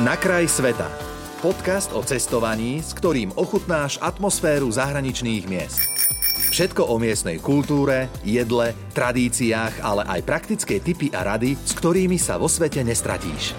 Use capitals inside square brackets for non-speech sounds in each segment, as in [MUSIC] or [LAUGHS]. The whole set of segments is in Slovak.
Na kraj sveta. Podcast o cestovaní, s ktorým ochutnáš atmosféru zahraničných miest. Všetko o miestnej kultúre, jedle, tradíciách, ale aj praktické tipy a rady, s ktorými sa vo svete nestratíš.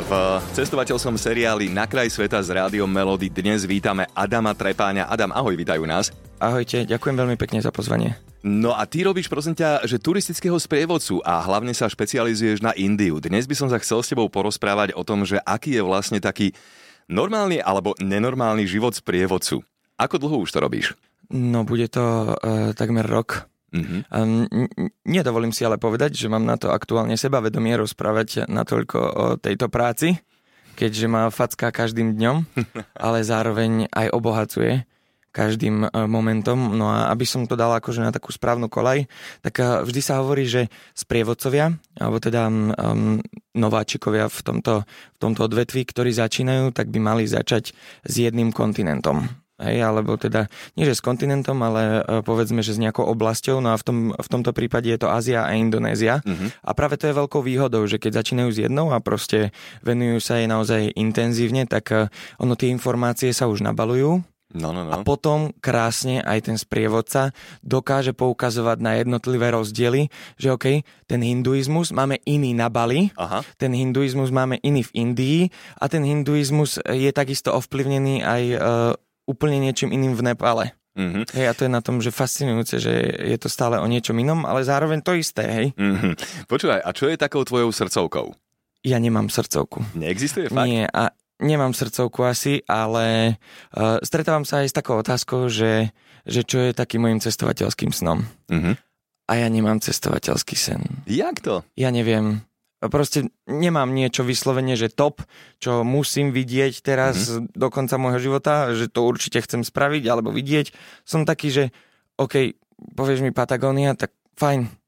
V cestovateľskom seriáli Na kraj sveta s rádiom Melody dnes vítame Adama Trepáňa. Adam, ahoj, vítajú nás. Ahojte, ďakujem veľmi pekne za pozvanie. No a ty robíš, prosím ťa, že turistického sprievodcu a hlavne sa špecializuješ na Indiu. Dnes by som sa chcel s tebou porozprávať o tom, že aký je vlastne taký normálny alebo nenormálny život sprievodcu. Ako dlho už to robíš? No, bude to uh, takmer rok. Uh-huh. Um, nedovolím si ale povedať, že mám na to aktuálne sebavedomie rozprávať natoľko o tejto práci, keďže ma facká každým dňom, [LAUGHS] ale zároveň aj obohacuje každým e, momentom. No a aby som to dal akože na takú správnu kolaj, tak e, vždy sa hovorí, že sprievodcovia, alebo teda um, nováčikovia v tomto, v tomto odvetví, ktorí začínajú, tak by mali začať s jedným kontinentom. Hej, alebo teda nie že s kontinentom, ale uh, povedzme, že s nejakou oblasťou, no a v, tom, v tomto prípade je to Ázia a Indonézia. Uh-huh. A práve to je veľkou výhodou, že keď začínajú s jednou a proste venujú sa jej naozaj intenzívne, tak ono tie informácie sa už nabalujú, No, no, no. A potom krásne aj ten sprievodca dokáže poukazovať na jednotlivé rozdiely, že OK, ten hinduizmus máme iný na Bali, Aha. ten hinduizmus máme iný v Indii a ten hinduizmus je takisto ovplyvnený aj uh, úplne niečím iným v Nepale. Mm-hmm. Hej, a to je na tom, že fascinujúce, že je to stále o niečom inom, ale zároveň to isté, hej. Mm-hmm. Počúvaj, a čo je takou tvojou srdcovkou? Ja nemám srdcovku. Neexistuje fakt? Nie, a Nemám srdcovku asi, ale uh, stretávam sa aj s takou otázkou, že, že čo je takým môjim cestovateľským snom. Uh-huh. A ja nemám cestovateľský sen. Jak to? Ja neviem. Proste nemám niečo vyslovene, že top, čo musím vidieť teraz uh-huh. do konca môjho života, že to určite chcem spraviť alebo vidieť. Som taký, že OK, povieš mi Patagónia, tak fajn,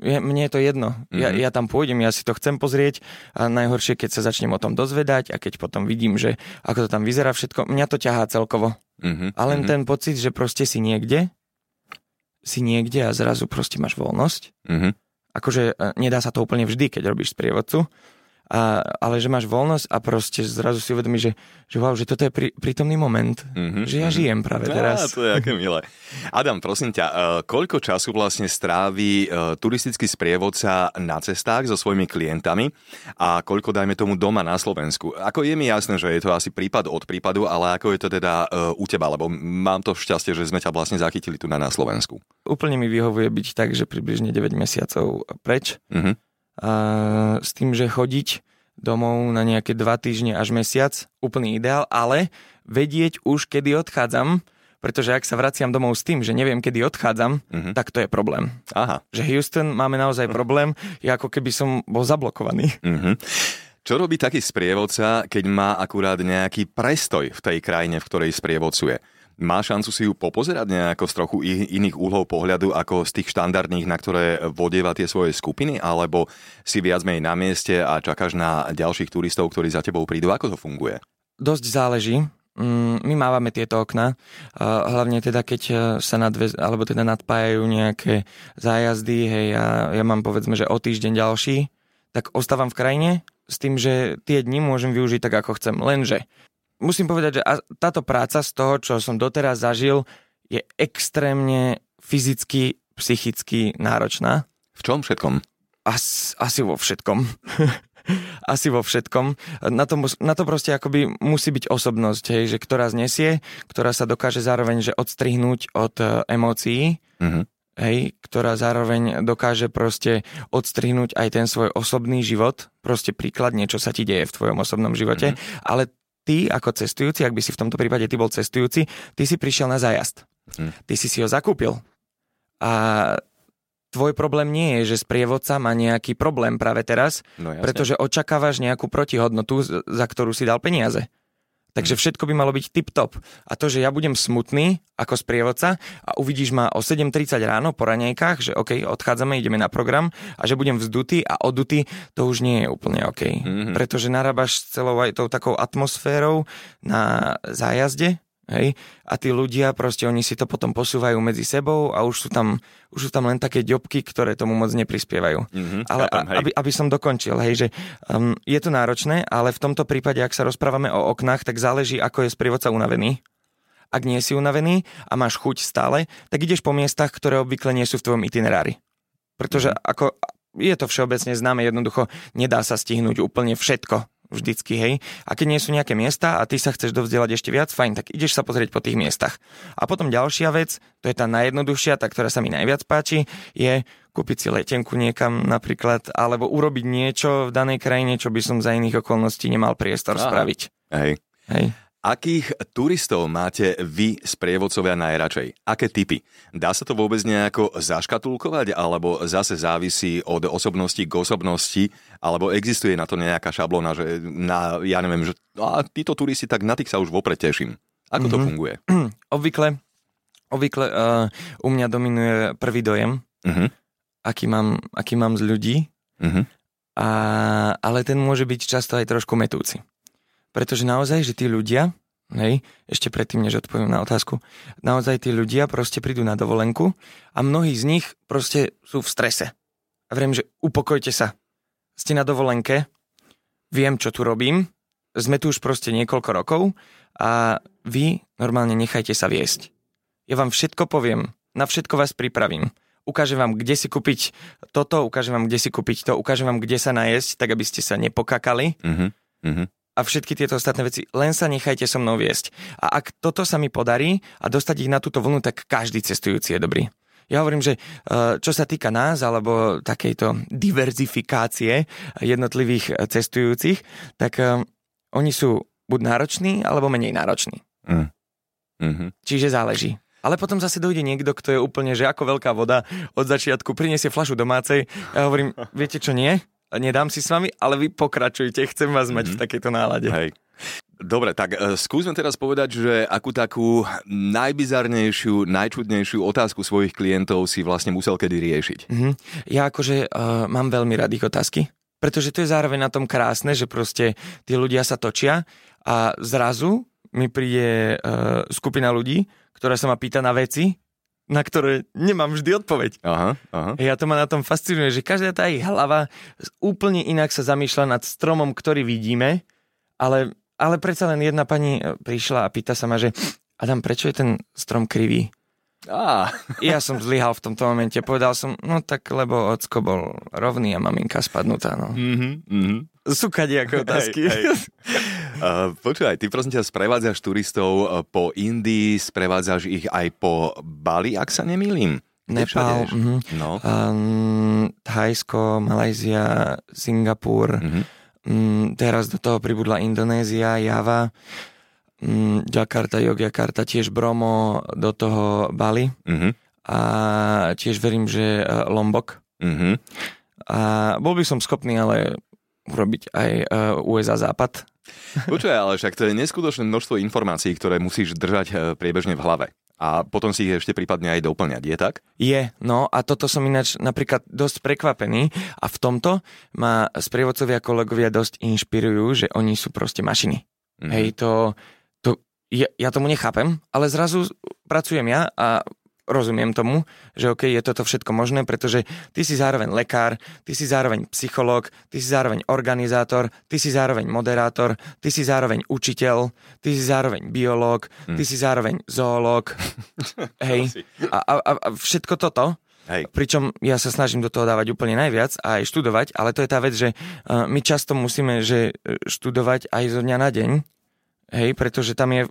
je, mne je to jedno. Mm-hmm. Ja, mhm. ja tam pôjdem, ja si to chcem pozrieť a najhoršie, keď sa začnem o tom dozvedať a keď potom vidím, že ako to tam vyzerá všetko, mňa to ťahá celkovo. Mm-hmm. A len mm-hmm. ten pocit, že proste si niekde, si niekde a zrazu proste máš voľnosť. Mm-hmm. Akože e, nedá sa to úplne vždy, keď robíš sprievodcu, a, ale že máš voľnosť a proste zrazu si uvedomíš, že, že wow, že toto je prí, prítomný moment, mm-hmm, že ja mm-hmm. žijem práve teraz. Á, to je aké milé. Adam, prosím ťa, uh, koľko času vlastne strávi uh, turistický sprievodca na cestách so svojimi klientami a koľko dajme tomu doma na Slovensku? Ako je mi jasné, že je to asi prípad od prípadu, ale ako je to teda uh, u teba, lebo mám to šťastie, že sme ťa vlastne zachytili tu na, na Slovensku. Úplne mi vyhovuje byť tak, že približne 9 mesiacov preč. Mm-hmm s tým, že chodiť domov na nejaké dva týždne až mesiac, úplný ideál, ale vedieť už, kedy odchádzam, pretože ak sa vraciam domov s tým, že neviem, kedy odchádzam, uh-huh. tak to je problém. Aha. Že Houston máme naozaj [LAUGHS] problém, je ako keby som bol zablokovaný. Uh-huh. Čo robí taký sprievodca, keď má akurát nejaký prestoj v tej krajine, v ktorej sprievodcuje? Má šancu si ju popozerať nejako z trochu iných úhlov pohľadu ako z tých štandardných, na ktoré vodieva tie svoje skupiny, alebo si viac menej na mieste a čakáš na ďalších turistov, ktorí za tebou prídu? Ako to funguje? Dosť záleží. Mm, my mávame tieto okna, hlavne teda keď e, sa nadvez, alebo teda nadpájajú nejaké zájazdy, hej, ja, ja mám povedzme, že o týždeň ďalší, tak ostávam v krajine s tým, že tie dni môžem využiť tak, ako chcem. Lenže musím povedať, že táto práca z toho, čo som doteraz zažil, je extrémne fyzicky, psychicky náročná. V čom všetkom? As, asi vo všetkom. [LAUGHS] asi vo všetkom. Na to, na to proste akoby musí byť osobnosť, hej, že ktorá znesie, ktorá sa dokáže zároveň že odstrihnúť od uh, emócií, mm-hmm. hej, ktorá zároveň dokáže proste odstrihnúť aj ten svoj osobný život, proste príklad, niečo sa ti deje v tvojom osobnom živote, mm-hmm. ale ty ako cestujúci, ak by si v tomto prípade ty bol cestujúci, ty si prišiel na zájazd. Hm. Ty si si ho zakúpil. A tvoj problém nie je, že sprievodca má nejaký problém práve teraz, no, pretože očakávaš nejakú protihodnotu, za ktorú si dal peniaze. Takže všetko by malo byť tip-top. A to, že ja budem smutný ako sprievodca a uvidíš ma o 7.30 ráno po raňajkách, že OK, odchádzame, ideme na program a že budem vzdutý a odutý, to už nie je úplne OK. Mm-hmm. Pretože narábaš celou aj tou takou atmosférou na zájazde, Hej? A tí ľudia, proste oni si to potom posúvajú medzi sebou a už sú tam, už sú tam len také ďobky, ktoré tomu moc neprispievajú. Mhm, ale chápem, hej. aby, aby som dokončil, hej, že um, je to náročné, ale v tomto prípade, ak sa rozprávame o oknách, tak záleží, ako je sprievodca unavený. Ak nie si unavený a máš chuť stále, tak ideš po miestach, ktoré obvykle nie sú v tvojom itinerári. Pretože ako je to všeobecne známe, jednoducho nedá sa stihnúť úplne všetko vždycky, hej. A keď nie sú nejaké miesta a ty sa chceš dovzdelať ešte viac, fajn, tak ideš sa pozrieť po tých miestach. A potom ďalšia vec, to je tá najjednoduchšia, tá, ktorá sa mi najviac páči, je kúpiť si letenku niekam napríklad, alebo urobiť niečo v danej krajine, čo by som za iných okolností nemal priestor Aha. spraviť. Hej. Hej. Akých turistov máte vy sprievodcovia najradšej? Aké typy? Dá sa to vôbec nejako zaškatulkovať, alebo zase závisí od osobnosti k osobnosti, alebo existuje na to nejaká šablona, že na, ja neviem, že a títo turisti, tak na tých sa už vopred teším. Ako to Mhm. funguje? [CLEARS THROAT] Obvykle, obvykle uh, u mňa dominuje prvý dojem, Uh-huh. aký mám, aký mám z ľudí, Uh-huh. a, ale ten môže byť často aj trošku metúci. Pretože naozaj, že tí ľudia, hej, ešte predtým, než odpoviem na otázku, naozaj tí ľudia proste prídu na dovolenku a mnohí z nich proste sú v strese. A vriem, že upokojte sa. Ste na dovolenke, viem, čo tu robím, sme tu už proste niekoľko rokov a vy normálne nechajte sa viesť. Ja vám všetko poviem, na všetko vás pripravím. Ukážem vám, kde si kúpiť toto, ukážem vám, kde si kúpiť to, ukážem vám, kde sa najesť, tak aby ste sa nepokakali Uh-huh. Uh-huh. A všetky tieto ostatné veci, len sa nechajte so mnou viesť. A ak toto sa mi podarí a dostať ich na túto vlnu, tak každý cestujúci je dobrý. Ja hovorím, že eh, čo sa týka nás, alebo takejto diverzifikácie jednotlivých eh, cestujúcich, tak eh, oni sú buď nároční, alebo menej nároční. Uh-huh. Čiže záleží. Ale potom zase dojde niekto, kto je úplne, že ako veľká voda od začiatku priniesie flašu domácej. Ja hovorím, viete čo nie? Nedám si s vami, ale vy pokračujte, chcem vás mať v takejto nálade. Hej. Dobre, tak e, skúsme teraz povedať, že akú takú najbizarnejšiu, najčudnejšiu otázku svojich klientov si vlastne musel kedy riešiť. Mhm. Ja akože uh, mám veľmi rád ich otázky, pretože to je zároveň na tom krásne, že proste tí ľudia sa točia a zrazu mi príde uh, skupina ľudí, ktorá sa ma pýta na veci, na ktoré nemám vždy odpoveď. Aha, aha. Ja to ma na tom fascinuje, že každá tá ich hlava úplne inak sa zamýšľa nad stromom, ktorý vidíme, ale, ale predsa len jedna pani e, prišla a pýta sa ma, že Adam, prečo je ten strom krivý? Á, Ja som zlyhal v tomto momente. Povedal som, no tak lebo ocko bol rovný a maminka spadnutá. No. mhm, mhm. Sú kadejaké otázky. Hej, hej. [LAUGHS] Uh, počúvaj, ty prosím ťa sprevádzaš turistov uh, po Indii, sprevádzaš ich aj po Bali, ak sa nemýlim. Nepal, mhm. No. um, Thajsko, Malajzia, Singapur, Mhm. mm, teraz do toho pribudla Indonézia, Java, mm, Jakarta, Yogyakarta, tiež Bromo, do toho Bali Mhm. a tiež verím, že eh, Lombok. Mhm. A bol by som schopný ale urobiť aj eh, USA Západ. Počúvaj, ale však to je neskutočné množstvo informácií, ktoré musíš držať uh, priebežne v hlave. A potom si ich ešte prípadne aj doplňať, je tak? Je, no a toto som ináč napríklad dosť prekvapený a v tomto ma sprievodcovia kolegovia dosť inšpirujú, že oni sú proste mašiny. Mhm. Hej, to, to ja, ja tomu nechápem, ale zrazu pracujem ja a rozumiem tomu, že OK, je toto všetko možné, pretože ty si zároveň lekár, ty si zároveň psychológ, ty si zároveň organizátor, ty si zároveň moderátor, ty si zároveň učiteľ, ty si zároveň biológ, ty si zároveň zoológ. [LAUGHS] Hej. A, a, a všetko toto, Hej. pričom ja sa snažím do toho dávať úplne najviac a aj študovať, ale to je tá vec, že uh, my často musíme že e, študovať aj zo dňa na deň, hej, pretože tam je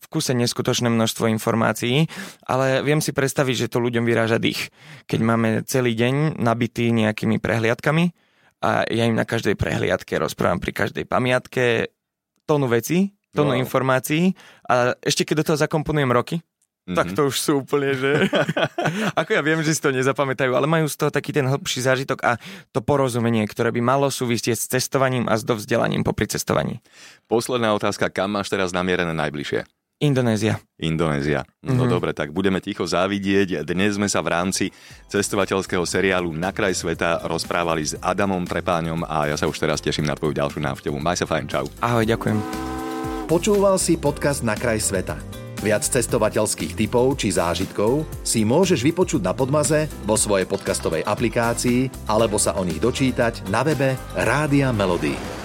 v kuse neskutočné množstvo informácií, ale viem si predstaviť, že to ľuďom vyráža dých. Keď máme celý deň nabitý nejakými prehliadkami a ja im na každej prehliadke rozprávam pri každej pamiatke tónu veci, tónu Wow. informácií a ešte keď do toho zakomponujem roky, Mhm. tak to už sú úplne, že... [LAUGHS] Ako ja viem, že si to nezapamätajú, ale majú z toho taký ten hĺbší zážitok a to porozumenie, ktoré by malo súvisieť s cestovaním a s dovzdelaním popri cestovaní. Posledná otázka, kam máš teraz namierené najbližšie? Indonézia. Indonézia. No Mhm. dobre, tak budeme ticho závidieť. Dnes sme sa v rámci cestovateľského seriálu Na kraj sveta rozprávali s Adamom Trepáňom a ja sa už teraz teším na tvoju ďalšiu návštevu. Maj sa fajn, čau. Ahoj, ďakujem. Počúval si podcast Na kraj sveta. Viac cestovateľských typov či zážitkov si môžeš vypočuť na Podmaze vo svojej podcastovej aplikácii alebo sa o nich dočítať na webe Rádia Melody.